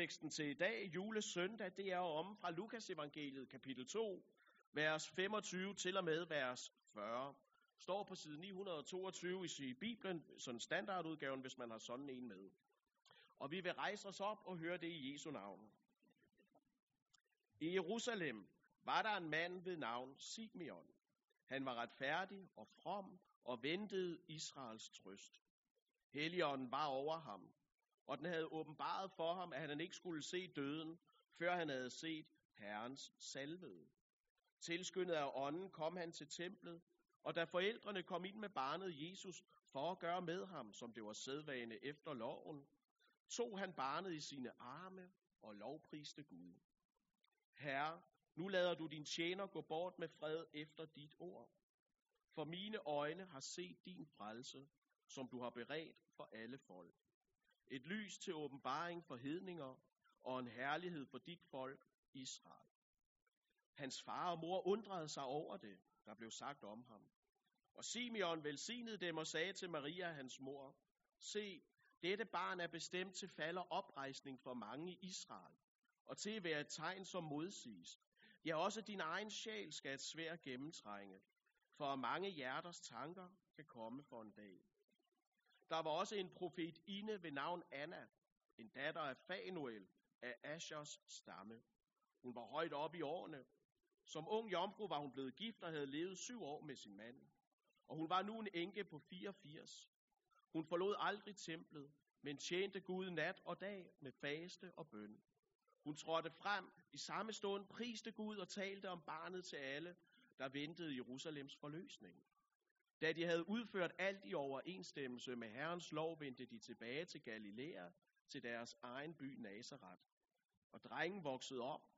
Teksten til i dag, julesøndag, det er om fra Lukas evangeliet kapitel 2, vers 25 til og med vers 40. Står på side 922 i Bibelen, sådan standardudgaven, hvis man har sådan en med. Og vi vil rejse os op og høre det i Jesu navn. I Jerusalem var der en mand ved navn Simeon. Han var retfærdig og from og ventede Israels trøst. Helligånden var over ham, og den havde åbenbaret for ham, at han ikke skulle se døden, før han havde set Herrens salvede. Tilskyndet af ånden kom han til templet, og da forældrene kom ind med barnet Jesus for at gøre med ham, som det var sædvane efter loven, tog han barnet i sine arme og lovpriste Gud. Herre, nu lader du din tjener gå bort med fred efter dit ord. For mine øjne har set din frelse, som du har beredt for alle folk. Et lys til åbenbaring for hedninger og en herlighed for dit folk, Israel. Hans far og mor undrede sig over det, der blev sagt om ham. Og Simeon velsignede dem og sagde til Maria, hans mor, Se, dette barn er bestemt til fald og oprejsning for mange i Israel, og til at være et tegn, som modsiges. Ja, også din egen sjæl skal et svært gennemtrænge, for mange hjerters tanker kan komme for en dag. Der var også en profet Ine ved navn Anna, en datter af Fanuel af Ashers stamme. Hun var højt oppe i årene. Som ung jomfru var hun blevet gift og havde levet syv år med sin mand. Og hun var nu en enke på 84. Hun forlod aldrig templet, men tjente Gud nat og dag med faste og bøn. Hun trådte frem i samme stund, priste Gud og talte om barnet til alle, der ventede Jerusalems forløsning. Da de havde udført alt i overensstemmelse med Herrens lov, vendte de tilbage til Galilea, til deres egen by Nazareth. Og drengen voksede op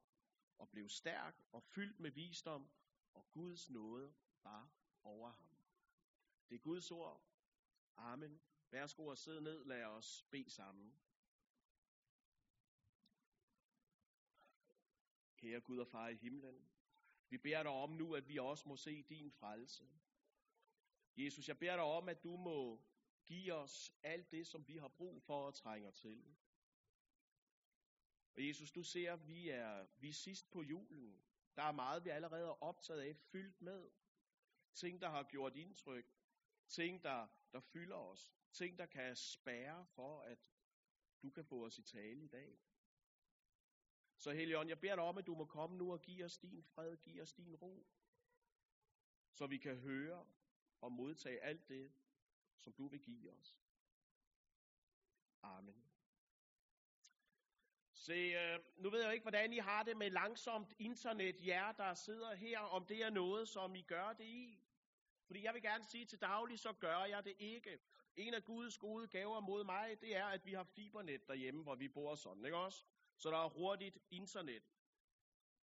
og blev stærk og fyldt med visdom, og Guds nåde var over ham. Det er Guds ord. Amen. Værsgo at sidde ned, lad os bede sammen. Kære Gud og far i himlen, vi beder dig om nu, at vi også må se din frelse. Jesus, jeg beder dig om, at du må give os alt det, som vi har brug for og trænger til. Og Jesus, du ser, at vi er, vi er sidst på julen. Der er meget, vi allerede er optaget af, fyldt med. Ting, der har gjort indtryk. Ting, der, der fylder os. Ting, der kan spærre for, at du kan få os i tale i dag. Så Helion, jeg beder dig om, at du må komme nu og give os din fred, give os din ro. Så vi kan høre og modtage alt det, som du vil give os. Amen. Se, øh, nu ved jeg ikke, hvordan I har det med langsomt internet, jer der sidder her, om det er noget, som I gør det i. Fordi jeg vil gerne sige til daglig, så gør jeg det ikke. En af Guds gode gaver mod mig, det er, at vi har fibernet derhjemme, hvor vi bor sådan, ikke også? Så der er hurtigt internet.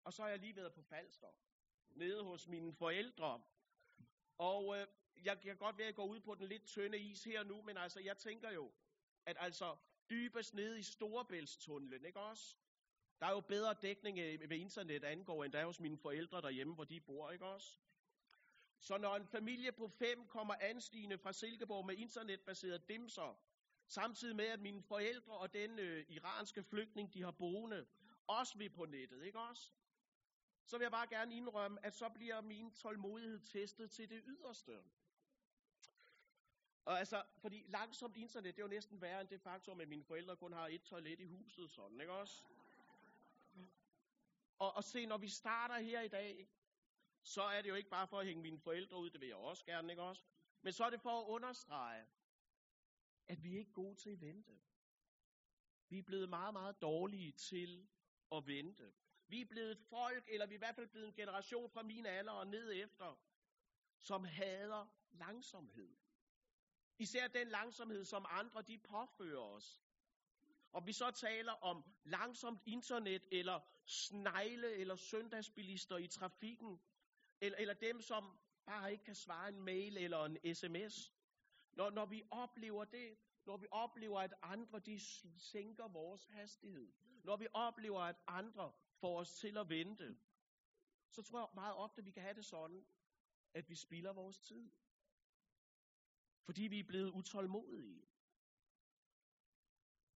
Og så har jeg lige været på Falster, nede hos mine forældre. Og øh, jeg kan godt være, at jeg går ud på den lidt tynde is her nu, men altså, jeg tænker jo, at altså dybest nede i Storebæltstunnelen, ikke også? Der er jo bedre dækning øh, ved internet angår, end der er hos mine forældre derhjemme, hvor de bor, ikke også? Så når en familie på fem kommer anstigende fra Silkeborg med internetbaseret dimser, samtidig med at mine forældre og den øh, iranske flygtning, de har boende, også vil på nettet, ikke også? Så vil jeg bare gerne indrømme, at så bliver min tålmodighed testet til det yderste. Og altså, fordi langsomt internet, det er jo næsten værre end det faktum, at mine forældre kun har et toilet i huset, sådan, ikke også? Og, og se, når vi starter her i dag, så er det jo ikke bare for at hænge mine forældre ud, det vil jeg også gerne, ikke også? Men så er det for at understrege, at vi er ikke gode til at vente. Vi er blevet meget, meget dårlige til at vente. Vi er blevet et folk, eller vi er i hvert fald blevet en generation fra min alder og ned efter, som hader langsomhed. Især den langsomhed, som andre de påfører os. Og vi så taler om langsomt internet, eller snegle, eller søndagsbilister i trafikken, eller, eller dem, som bare ikke kan svare en mail eller en sms. Når, når vi oplever det, når vi oplever, at andre de sænker vores hastighed, når vi oplever, at andre får os til at vente, så tror jeg meget ofte, at vi kan have det sådan, at vi spilder vores tid. Fordi vi er blevet utålmodige.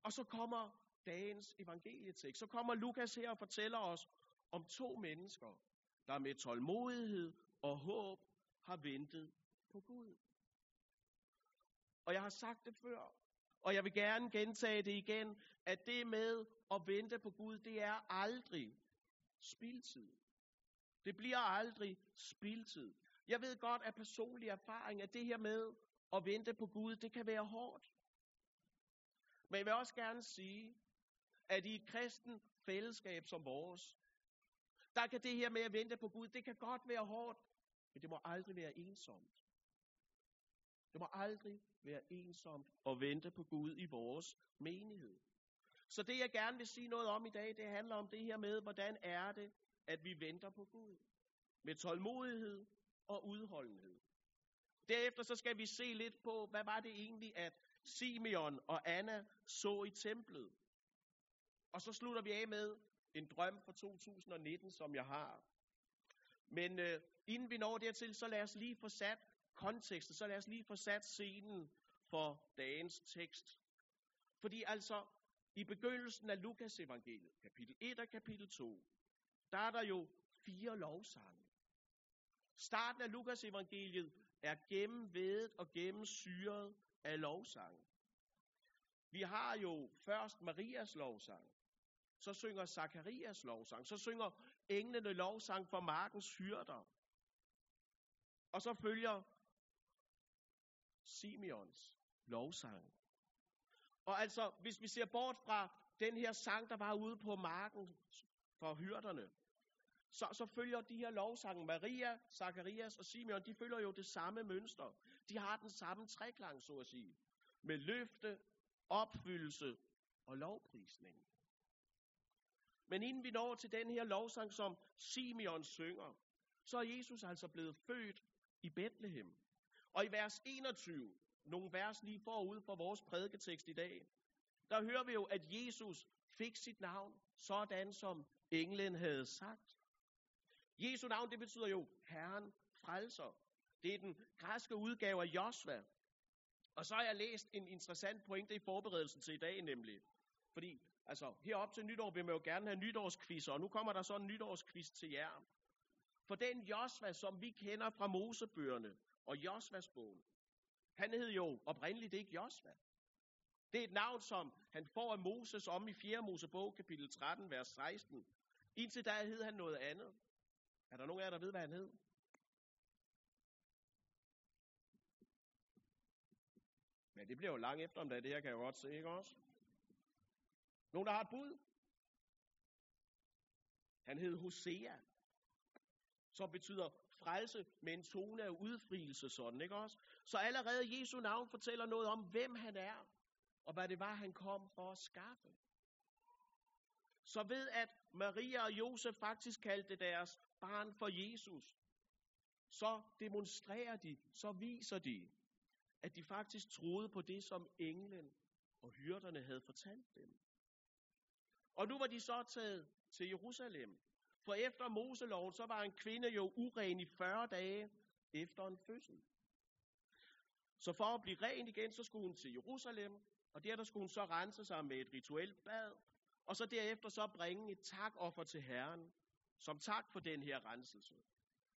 Og så kommer dagens evangelietekst, så kommer Lukas her og fortæller os om to mennesker, der med tålmodighed og håb har ventet på Gud. Og jeg har sagt det før, og jeg vil gerne gentage det igen, at det med at vente på Gud, det er aldrig spildtid. Det bliver aldrig spildtid. Jeg ved godt af personlig erfaring, at det her med at vente på Gud, det kan være hårdt. Men jeg vil også gerne sige, at i et kristen fællesskab som vores, der kan det her med at vente på Gud, det kan godt være hårdt, men det må aldrig være ensomt. Det må aldrig være ensomt at vente på Gud i vores menighed. Så det jeg gerne vil sige noget om i dag, det handler om det her med, hvordan er det, at vi venter på Gud. Med tålmodighed og udholdenhed. Derefter så skal vi se lidt på, hvad var det egentlig, at Simeon og Anna så i templet. Og så slutter vi af med en drøm for 2019, som jeg har. Men øh, inden vi når dertil, så lad os lige få sat konteksten, så lad os lige få sat scenen for dagens tekst. Fordi altså, i begyndelsen af Lukas evangeliet, kapitel 1 og kapitel 2, der er der jo fire lovsange. Starten af Lukas evangeliet er gennemvedet og gennemsyret af lovsange. Vi har jo først Marias lovsang, så synger Zakarias lovsang, så synger englene lovsang for markens hyrder. Og så følger Simeons lovsang. Og altså, hvis vi ser bort fra den her sang, der var ude på marken for hyrderne, så, så følger de her lovsange, Maria, Zacharias og Simeon, de følger jo det samme mønster. De har den samme treklang, så at sige. Med løfte, opfyldelse og lovprisning. Men inden vi når til den her lovsang, som Simeon synger, så er Jesus altså blevet født i Bethlehem. Og i vers 21, nogle vers lige forud for vores prædiketekst i dag, der hører vi jo, at Jesus fik sit navn, sådan som englen havde sagt. Jesu navn, det betyder jo Herren frelser. Det er den græske udgave af Josva. Og så har jeg læst en interessant pointe i forberedelsen til i dag nemlig. Fordi altså, herop til nytår vil man jo gerne have nytårskvisser, og nu kommer der så en nytårskviz til jer. For den Josva, som vi kender fra Mosebøgerne og Josvas bogen, han hed jo oprindeligt ikke Josva. Det er et navn, som han får af Moses om i 4. Mosebog, kapitel 13, vers 16. Indtil da hed han noget andet. Er der nogen af jer, der ved, hvad han hed? Men det bliver jo lang efter om det her kan jeg godt se, ikke også? Nogen, der har et bud? Han hed Hosea, som betyder frelse med en tone af udfrielse, sådan, ikke også? Så allerede Jesu navn fortæller noget om, hvem han er, og hvad det var, han kom for at skaffe. Så ved at Maria og Josef faktisk kaldte deres barn for Jesus, så demonstrerer de, så viser de, at de faktisk troede på det, som englen og hyrderne havde fortalt dem. Og nu var de så taget til Jerusalem. For efter Moseloven, så var en kvinde jo uren i 40 dage efter en fødsel. Så for at blive ren igen, så skulle hun til Jerusalem, og der, der skulle hun så rense sig med et rituelt bad, og så derefter så bringe et takoffer til Herren, som tak for den her renselse.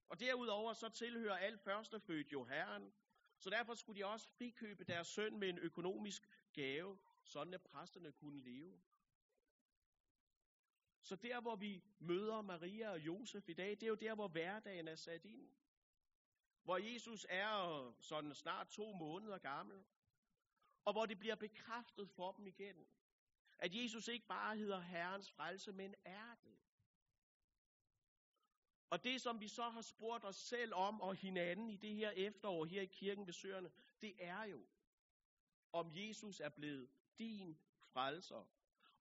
Og derudover så tilhører alt førstefødt jo Herren, så derfor skulle de også frikøbe deres søn med en økonomisk gave, sådan at præsterne kunne leve. Så der, hvor vi møder Maria og Josef i dag, det er jo der, hvor hverdagen er sat ind. Hvor Jesus er sådan snart to måneder gammel. Og hvor det bliver bekræftet for dem igen. At Jesus ikke bare hedder Herrens frelse, men er det. Og det, som vi så har spurgt os selv om og hinanden i det her efterår her i kirken ved Søerne, det er jo, om Jesus er blevet din frelser.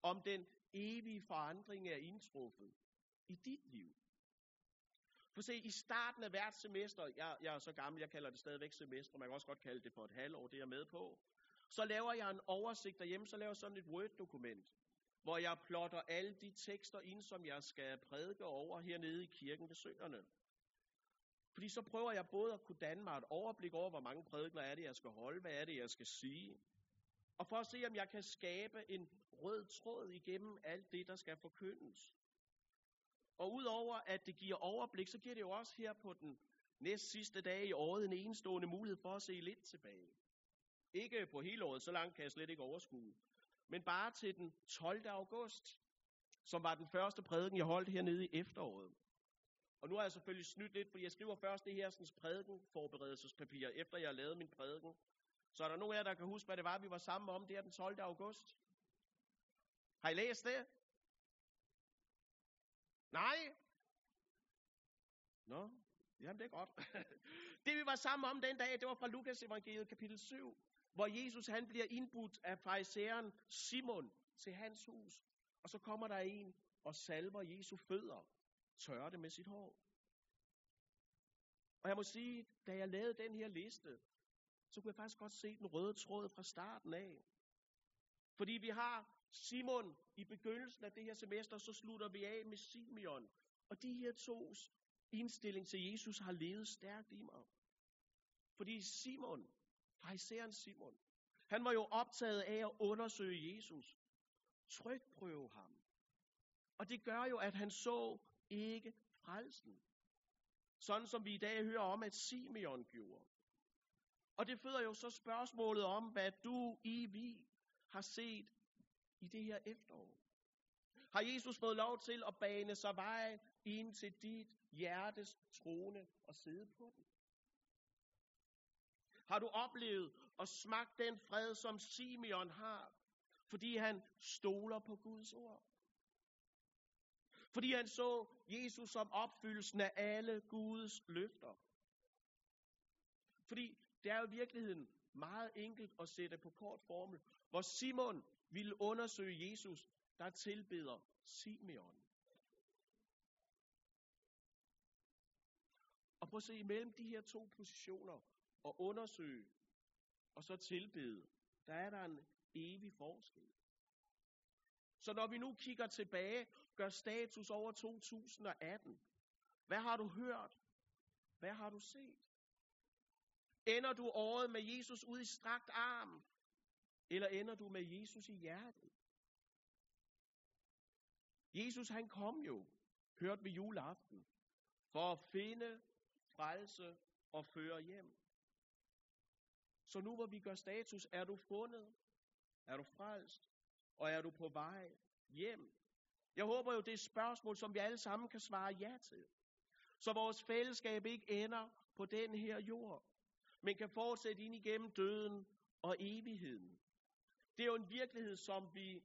Om den evige forandring er indtruffet i dit liv. For se, i starten af hvert semester, jeg, jeg er så gammel, jeg kalder det stadigvæk semester, man kan også godt kalde det for et halvår, det er med på, så laver jeg en oversigt derhjemme, så laver jeg sådan et Word-dokument, hvor jeg plotter alle de tekster ind, som jeg skal prædike over hernede i kirken ved Søerne. Fordi så prøver jeg både at kunne danne mig et overblik over, hvor mange prædikner er det, jeg skal holde, hvad er det, jeg skal sige. Og for at se, om jeg kan skabe en rød tråd igennem alt det, der skal forkyndes. Og udover at det giver overblik, så giver det jo også her på den næst sidste dag i året en enestående mulighed for at se lidt tilbage. Ikke på hele året, så langt kan jeg slet ikke overskue. Men bare til den 12. august, som var den første prædiken, jeg holdt hernede i efteråret. Og nu har jeg selvfølgelig snydt lidt, fordi jeg skriver først det her sådan, prædiken forberedelsespapir, efter jeg har lavet min prædiken. Så er der nogen af jer, der kan huske, hvad det var, vi var sammen om der den 12. august? Har I læst det? Nej? Nå, jamen det er godt. det vi var sammen om den dag, det var fra Lukas evangeliet kapitel 7, hvor Jesus han bliver indbudt af fejseren Simon til hans hus. Og så kommer der en og salver Jesu fødder, tørrer det med sit hår. Og jeg må sige, da jeg lavede den her liste, så kunne jeg faktisk godt se den røde tråd fra starten af. Fordi vi har Simon i begyndelsen af det her semester, så slutter vi af med Simeon. Og de her tos indstilling til Jesus har levet stærkt i mig. Fordi Simon, fariseren Simon, han var jo optaget af at undersøge Jesus. Trykprøve ham. Og det gør jo, at han så ikke frelsen. Sådan som vi i dag hører om, at Simeon gjorde. Og det føder jo så spørgsmålet om, hvad du i vi har set i det her efterår. Har Jesus fået lov til at bane sig vej ind til dit hjertes trone og sidde på den? Har du oplevet og smagt den fred, som Simeon har, fordi han stoler på Guds ord? Fordi han så Jesus som opfyldelsen af alle Guds løfter. Fordi det er jo i virkeligheden meget enkelt at sætte på kort formel. Hvor Simon ville undersøge Jesus, der tilbeder Simeon. Og prøv at se, imellem de her to positioner, og undersøge, og så tilbede, der er der en evig forskel. Så når vi nu kigger tilbage, gør status over 2018, hvad har du hørt? Hvad har du set? Ender du året med Jesus ud i strakt arm? Eller ender du med Jesus i hjertet? Jesus han kom jo, hørt vi juleaften, for at finde, frelse og føre hjem. Så nu hvor vi gør status, er du fundet? Er du frelst? Og er du på vej hjem? Jeg håber jo, det er et spørgsmål, som vi alle sammen kan svare ja til. Så vores fællesskab ikke ender på den her jord, men kan fortsætte ind igennem døden og evigheden. Det er jo en virkelighed, som vi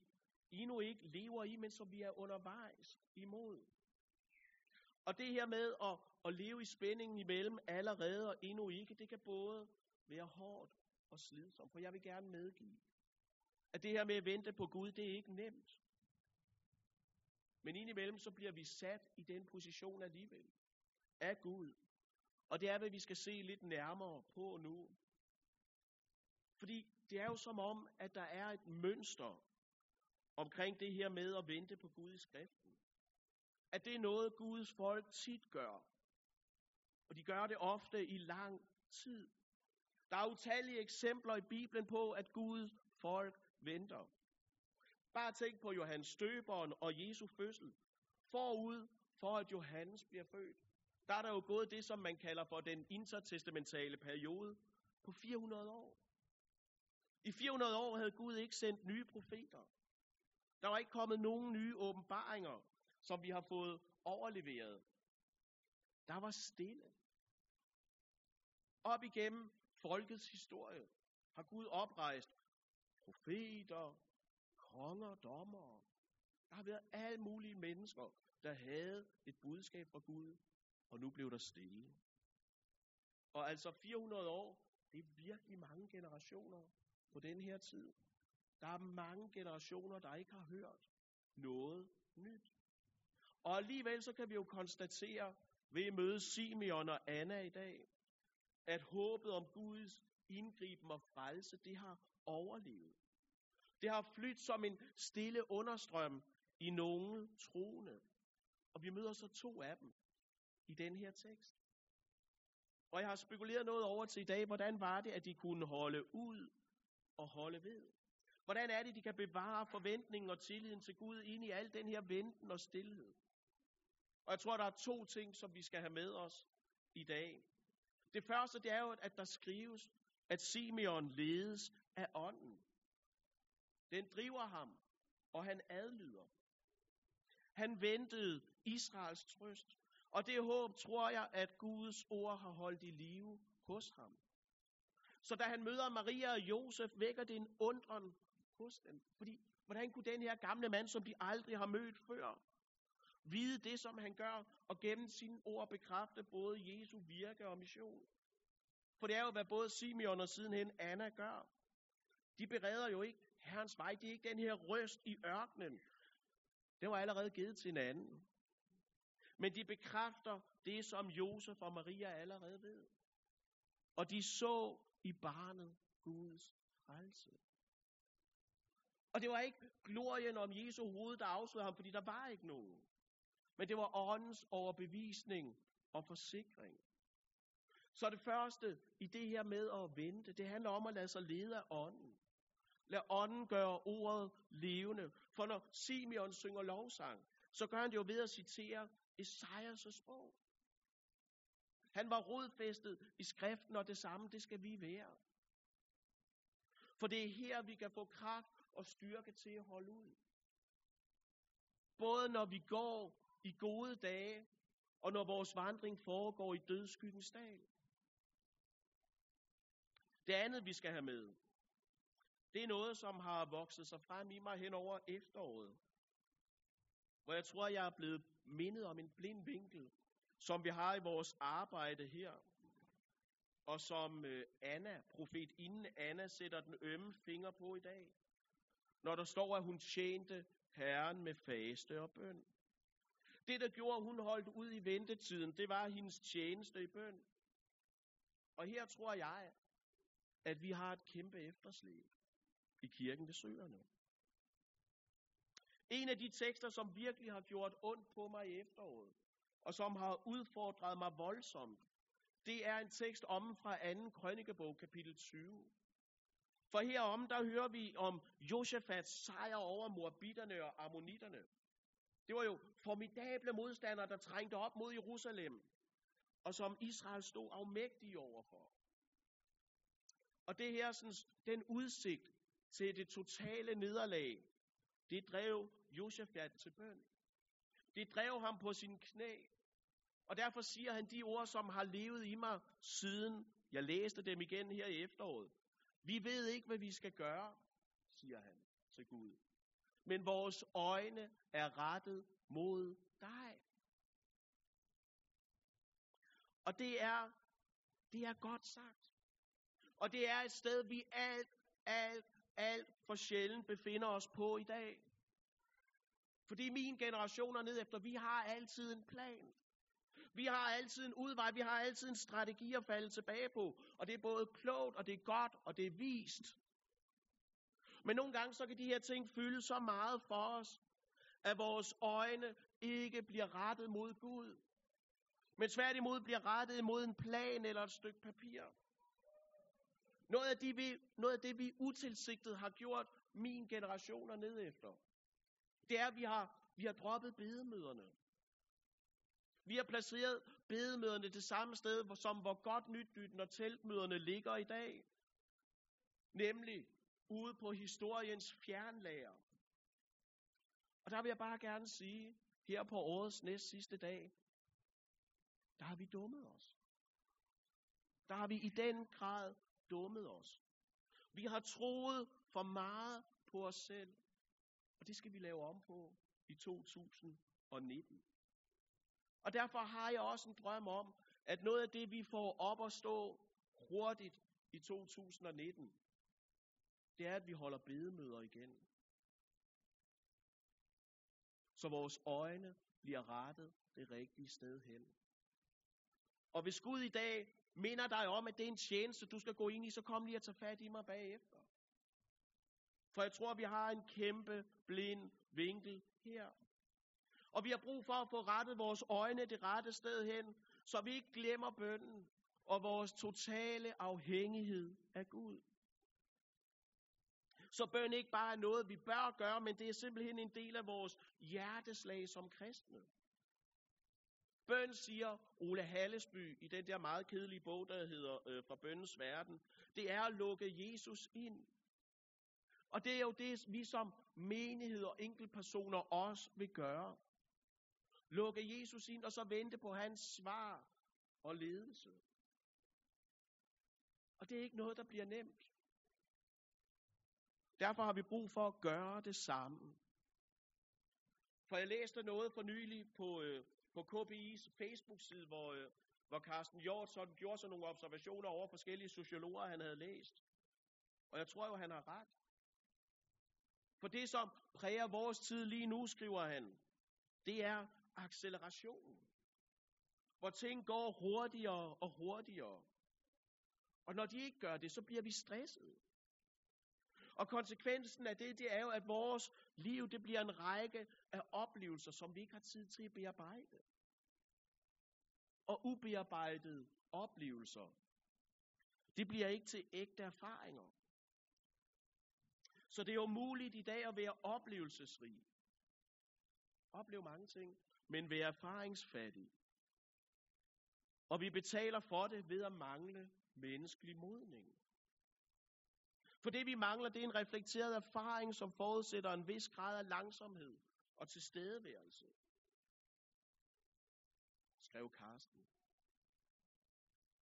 endnu ikke lever i, men som vi er undervejs imod. Og det her med at, at leve i spændingen imellem allerede og endnu ikke, det kan både være hårdt og slidsomt. For jeg vil gerne medgive, at det her med at vente på Gud, det er ikke nemt. Men indimellem så bliver vi sat i den position alligevel af Gud. Og det er, hvad vi skal se lidt nærmere på nu. Fordi det er jo som om, at der er et mønster omkring det her med at vente på Gud i skriften. At det er noget, Guds folk tit gør. Og de gør det ofte i lang tid. Der er utallige eksempler i Bibelen på, at Guds folk venter. Bare tænk på Johannes Støberen og Jesu fødsel. Forud for at Johannes bliver født, der er der jo gået det, som man kalder for den intertestamentale periode på 400 år. I 400 år havde Gud ikke sendt nye profeter. Der var ikke kommet nogen nye åbenbaringer, som vi har fået overleveret. Der var stille. Op igennem folkets historie har Gud oprejst profeter, konger, dommere. Der har været alle mulige mennesker, der havde et budskab fra Gud, og nu blev der stille. Og altså 400 år, det er virkelig mange generationer på den her tid. Der er mange generationer, der ikke har hørt noget nyt. Og alligevel så kan vi jo konstatere ved at møde Simeon og Anna i dag, at håbet om Guds indgriben og frelse, det har overlevet. Det har flyttet som en stille understrøm i nogle troende. Og vi møder så to af dem i den her tekst. Og jeg har spekuleret noget over til i dag, hvordan var det, at de kunne holde ud og holde ved. Hvordan er det, de kan bevare forventningen og tilliden til Gud ind i al den her venten og stillhed? Og jeg tror, der er to ting, som vi skal have med os i dag. Det første, det er jo, at der skrives, at Simeon ledes af ånden. Den driver ham, og han adlyder. Han ventede Israels trøst, og det håb tror jeg, at Guds ord har holdt i live hos ham. Så da han møder Maria og Josef, vækker det en undren hos dem. Fordi, hvordan kunne den her gamle mand, som de aldrig har mødt før, vide det, som han gør, og gennem sine ord bekræfte både Jesu virke og mission? For det er jo, hvad både Simeon og sidenhen Anna gør. De bereder jo ikke Herrens vej. Det er ikke den her røst i ørkenen. Det var allerede givet til en anden. Men de bekræfter det, som Josef og Maria allerede ved. Og de så i barnet Guds frelse. Og det var ikke glorien om Jesu hoved, der afslørede ham, fordi der var ikke nogen. Men det var åndens overbevisning og forsikring. Så det første i det her med at vente, det handler om at lade sig lede af ånden. Lad ånden gøre ordet levende. For når Simeon synger lovsang, så gør han det jo ved at citere Esajas' bog. Han var rodfæstet i skriften, og det samme, det skal vi være. For det er her, vi kan få kraft og styrke til at holde ud. Både når vi går i gode dage, og når vores vandring foregår i dødskyggens dal. Det andet, vi skal have med, det er noget, som har vokset sig frem i mig hen over efteråret. Hvor jeg tror, jeg er blevet mindet om en blind vinkel, som vi har i vores arbejde her. Og som øh, Anna, profet inden Anna, sætter den ømme finger på i dag. Når der står, at hun tjente Herren med faste og bøn. Det, der gjorde, at hun holdt ud i ventetiden, det var hendes tjeneste i bøn. Og her tror jeg, at vi har et kæmpe efterslæb i kirken ved søerne. En af de tekster, som virkelig har gjort ondt på mig i efteråret, og som har udfordret mig voldsomt, det er en tekst om fra 2. krønikebog, kapitel 20. For herom, der hører vi om Josefats sejr over morbitterne og ammonitterne. Det var jo formidable modstandere, der trængte op mod Jerusalem, og som Israel stod afmægtige overfor. Og det her, sådan, den udsigt til det totale nederlag, det drev Josefat til bøn. Det drev ham på sin knæ. Og derfor siger han de ord, som har levet i mig siden jeg læste dem igen her i efteråret. Vi ved ikke, hvad vi skal gøre, siger han til Gud. Men vores øjne er rettet mod dig. Og det er, det er godt sagt. Og det er et sted, vi alt, alt, alt for sjældent befinder os på i dag. Fordi min generation er ned efter, vi har altid en plan. Vi har altid en udvej, vi har altid en strategi at falde tilbage på. Og det er både klogt, og det er godt, og det er vist. Men nogle gange så kan de her ting fylde så meget for os, at vores øjne ikke bliver rettet mod Gud. Men tværtimod bliver rettet mod en plan eller et stykke papir. Noget af, det, vi, noget af det, vi utilsigtet har gjort min generationer ned efter, det er, at vi har, vi har droppet bedemøderne. Vi har placeret bedemøderne det samme sted, som hvor godt nytdytten og teltmøderne ligger i dag. Nemlig ude på historiens fjernlager. Og der vil jeg bare gerne sige, her på årets næst sidste dag, der har vi dummet os. Der har vi i den grad dummet os. Vi har troet for meget på os selv, og det skal vi lave om på i 2019. Og derfor har jeg også en drøm om, at noget af det, vi får op at stå hurtigt i 2019, det er, at vi holder bedemøder igen. Så vores øjne bliver rettet det rigtige sted hen. Og hvis Gud i dag minder dig om, at det er en tjeneste, du skal gå ind i, så kom lige og tag fat i mig bagefter. For jeg tror, vi har en kæmpe blind vinkel her. Og vi har brug for at få rettet vores øjne det rette sted hen, så vi ikke glemmer bønden og vores totale afhængighed af Gud. Så bøn ikke bare er noget, vi bør gøre, men det er simpelthen en del af vores hjerteslag som kristne. Bøn, siger Ole Hallesby i den der meget kedelige bog, der hedder øh, Fra bøndens verden, det er at lukke Jesus ind. Og det er jo det, vi som menighed og enkeltpersoner også vil gøre. Lukke Jesus ind, og så vente på hans svar og ledelse. Og det er ikke noget, der bliver nemt. Derfor har vi brug for at gøre det samme. For jeg læste noget for nylig på, øh, på KPI's Facebook-side, hvor, øh, hvor Carsten Hjort sådan gjorde sig nogle observationer over forskellige sociologer, han havde læst. Og jeg tror jo, han har ret. For det, som præger vores tid lige nu, skriver han, det er acceleration. Hvor ting går hurtigere og hurtigere. Og når de ikke gør det, så bliver vi stressede. Og konsekvensen af det, det er jo, at vores liv, det bliver en række af oplevelser, som vi ikke har tid til at bearbejde. Og ubearbejdede oplevelser, det bliver ikke til ægte erfaringer. Så det er umuligt i dag at være oplevelsesrig. Opleve mange ting, men være erfaringsfattig. Og vi betaler for det ved at mangle menneskelig modning. For det vi mangler, det er en reflekteret erfaring, som forudsætter en vis grad af langsomhed og tilstedeværelse. Skrev Karsten.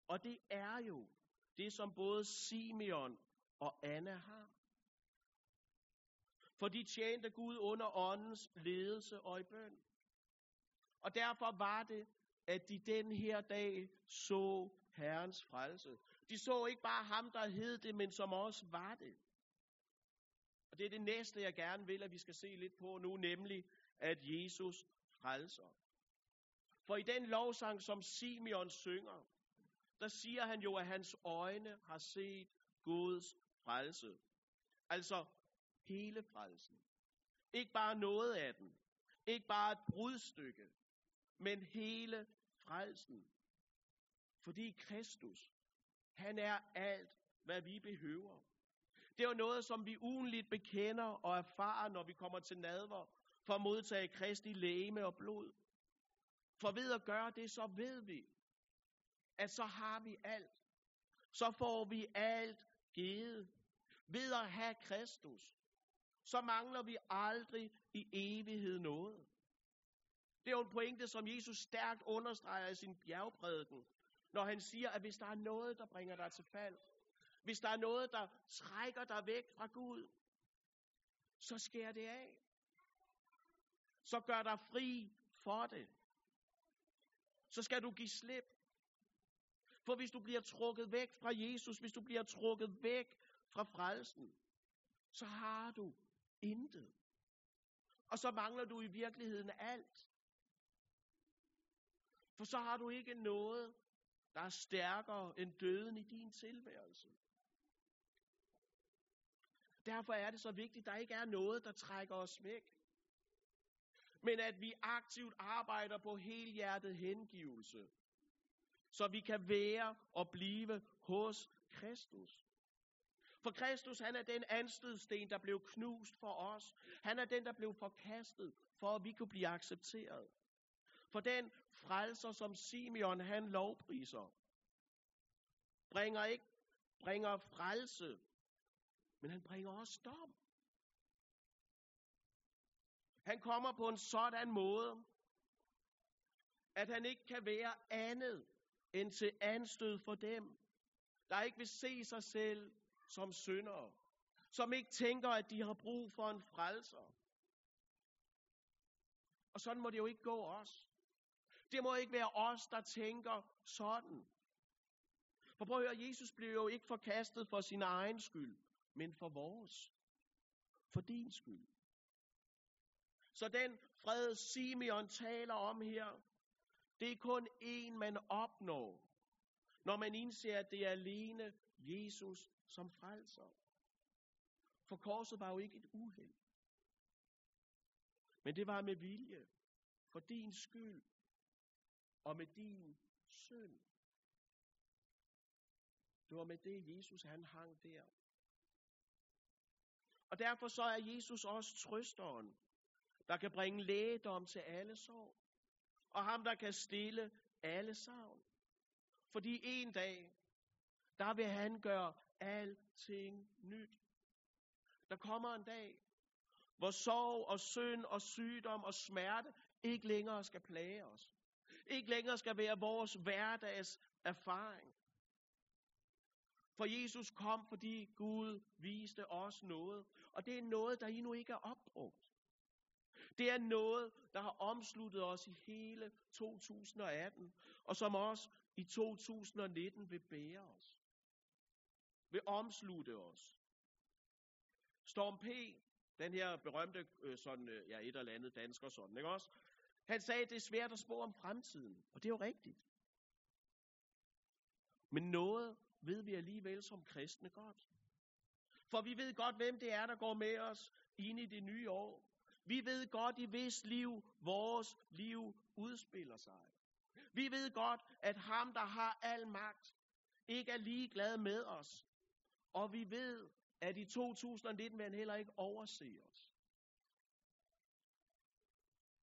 Og det er jo det, som både Simeon og Anna har. For de tjente Gud under åndens ledelse og i bøn. Og derfor var det, at de den her dag så Herrens frelse. De så ikke bare ham, der hed det, men som også var det. Og det er det næste, jeg gerne vil, at vi skal se lidt på nu, nemlig at Jesus frelser. For i den lovsang, som Simeon synger, der siger han jo, at hans øjne har set Guds frelse. Altså hele frelsen. Ikke bare noget af den. Ikke bare et brudstykke. Men hele frelsen. Fordi Kristus, han er alt, hvad vi behøver. Det er jo noget, som vi ugenligt bekender og erfarer, når vi kommer til nadver, for at modtage Kristi læme og blod. For ved at gøre det, så ved vi, at så har vi alt. Så får vi alt givet. Ved at have Kristus, så mangler vi aldrig i evighed noget. Det er jo en pointe, som Jesus stærkt understreger i sin bjergprædiken, når han siger, at hvis der er noget, der bringer dig til fald, hvis der er noget, der trækker dig væk fra Gud, så skær det af. Så gør dig fri for det. Så skal du give slip. For hvis du bliver trukket væk fra Jesus, hvis du bliver trukket væk fra frelsen, så har du intet. Og så mangler du i virkeligheden alt. For så har du ikke noget, der er stærkere end døden i din tilværelse. Derfor er det så vigtigt, at der ikke er noget, der trækker os væk. Men at vi aktivt arbejder på helhjertet hengivelse. Så vi kan være og blive hos Kristus. For Kristus, han er den anstødsten, der blev knust for os. Han er den, der blev forkastet, for at vi kunne blive accepteret. For den frelser, som Simeon han lovpriser, bringer ikke bringer frelse, men han bringer også dom. Han kommer på en sådan måde, at han ikke kan være andet end til anstød for dem, der ikke vil se sig selv som syndere, som ikke tænker, at de har brug for en frelser. Og sådan må det jo ikke gå os. Det må ikke være os, der tænker sådan. For prøv at høre, Jesus blev jo ikke forkastet for sin egen skyld, men for vores. For din skyld. Så den fred, Simeon taler om her, det er kun en, man opnår, når man indser, at det er alene Jesus, som frelser. For korset var jo ikke et uheld. Men det var med vilje. For din skyld og med din synd. Det var med det, Jesus han hang der. Og derfor så er Jesus også trøsteren, der kan bringe lægedom til alle sår. Og ham, der kan stille alle savn. Fordi en dag, der vil han gøre alting nyt. Der kommer en dag, hvor sorg og synd og sygdom og smerte ikke længere skal plage os. Ikke længere skal være vores hverdags erfaring. For Jesus kom, fordi Gud viste os noget. Og det er noget, der endnu ikke er opbrugt. Det er noget, der har omsluttet os i hele 2018, og som også i 2019 vil bære os. Vil omslutte os. Storm P., den her berømte, øh, sådan, øh, ja, et eller andet dansker sådan, ikke også? Han sagde, at det er svært at spå om fremtiden, og det er jo rigtigt. Men noget ved vi alligevel som kristne godt. For vi ved godt, hvem det er, der går med os ind i det nye år. Vi ved godt, i hvis liv vores liv udspiller sig. Vi ved godt, at ham, der har al magt, ikke er ligeglad med os. Og vi ved, at i 2019 vil han heller ikke overse os.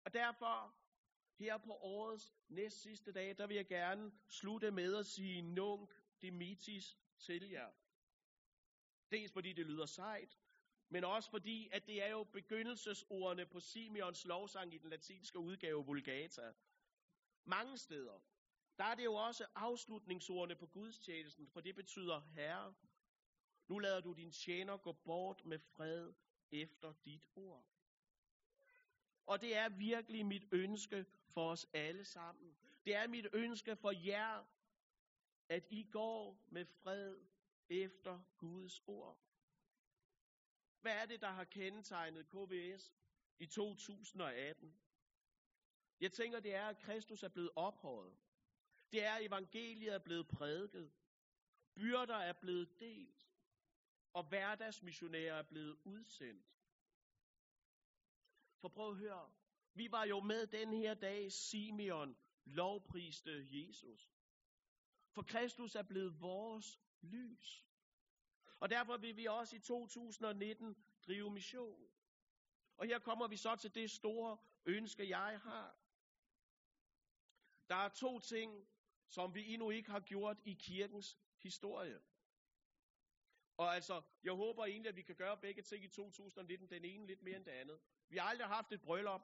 Og derfor, her på årets næst sidste dag, der vil jeg gerne slutte med at sige nunc dimitis til jer. Dels fordi det lyder sejt, men også fordi, at det er jo begyndelsesordene på Simeons lovsang i den latinske udgave Vulgata. Mange steder, der er det jo også afslutningsordene på gudstjenesten, for det betyder Herre. Nu lader du din tjener gå bort med fred efter dit ord. Og det er virkelig mit ønske for os alle sammen. Det er mit ønske for jer, at I går med fred efter Guds ord. Hvad er det, der har kendetegnet KVS i 2018? Jeg tænker, det er, at Kristus er blevet ophøjet. Det er, at evangeliet er blevet prædiket. Byrder er blevet delt. Og hverdagsmissionærer er blevet udsendt. For prøv at høre. Vi var jo med den her dag, Simeon lovpriste Jesus. For Kristus er blevet vores lys. Og derfor vil vi også i 2019 drive mission. Og her kommer vi så til det store ønske, jeg har. Der er to ting, som vi endnu ikke har gjort i kirkens historie. Og altså, jeg håber egentlig, at vi kan gøre begge ting i 2019, den ene lidt mere end det andet. Vi har aldrig haft et bryllup.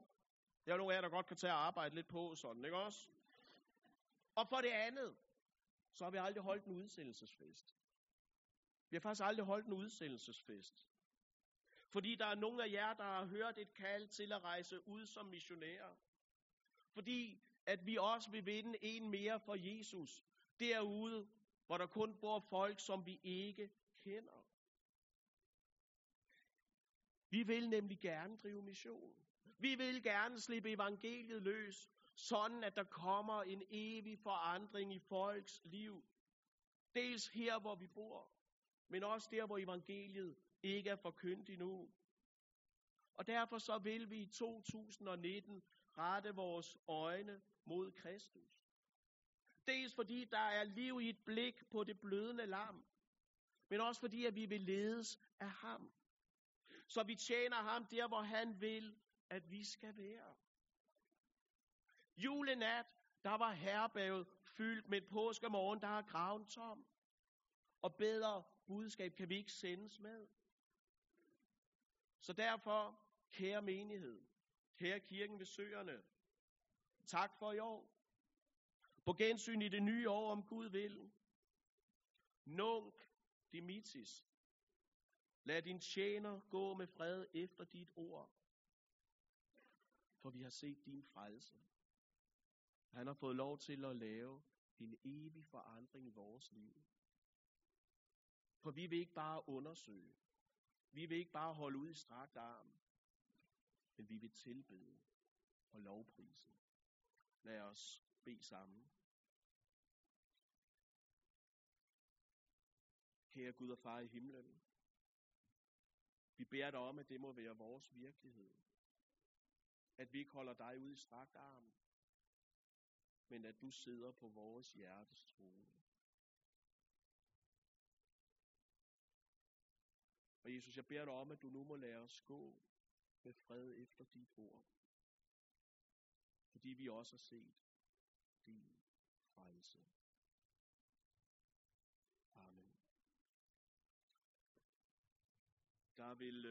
Der er nogle af jer, der godt kan tage og arbejde lidt på sådan, ikke også? Og for det andet, så har vi aldrig holdt en udsendelsesfest. Vi har faktisk aldrig holdt en udsendelsesfest. Fordi der er nogle af jer, der har hørt et kald til at rejse ud som missionærer. Fordi at vi også vil vinde en mere for Jesus. Derude, hvor der kun bor folk, som vi ikke kender. Vi vil nemlig gerne drive mission. Vi vil gerne slippe evangeliet løs, sådan at der kommer en evig forandring i folks liv. Dels her, hvor vi bor, men også der, hvor evangeliet ikke er forkyndt endnu. Og derfor så vil vi i 2019 rette vores øjne mod Kristus. Dels fordi der er liv i et blik på det blødende lam, men også fordi at vi vil ledes af ham. Så vi tjener ham der, hvor han vil, at vi skal være. Julenat, der var herberget fyldt med påskemorgen, der er graven tom. Og bedre budskab kan vi ikke sendes med. Så derfor, kære menighed, kære kirken ved søerne, tak for i år. På gensyn i det nye år, om Gud vil. Nunk dimitis. Lad din tjener gå med fred efter dit ord. For vi har set din frelse. Han har fået lov til at lave en evig forandring i vores liv. For vi vil ikke bare undersøge. Vi vil ikke bare holde ud i strakt arm. Men vi vil tilbede og lovprise. Lad os bede sammen. Kære Gud og far i himlen. Vi beder dig om, at det må være vores virkelighed. At vi ikke holder dig ud i strakt arm, men at du sidder på vores hjertes trone. Og Jesus, jeg beder dig om, at du nu må lade os gå med fred efter dit ord. Fordi vi også har set din frelse. Der vil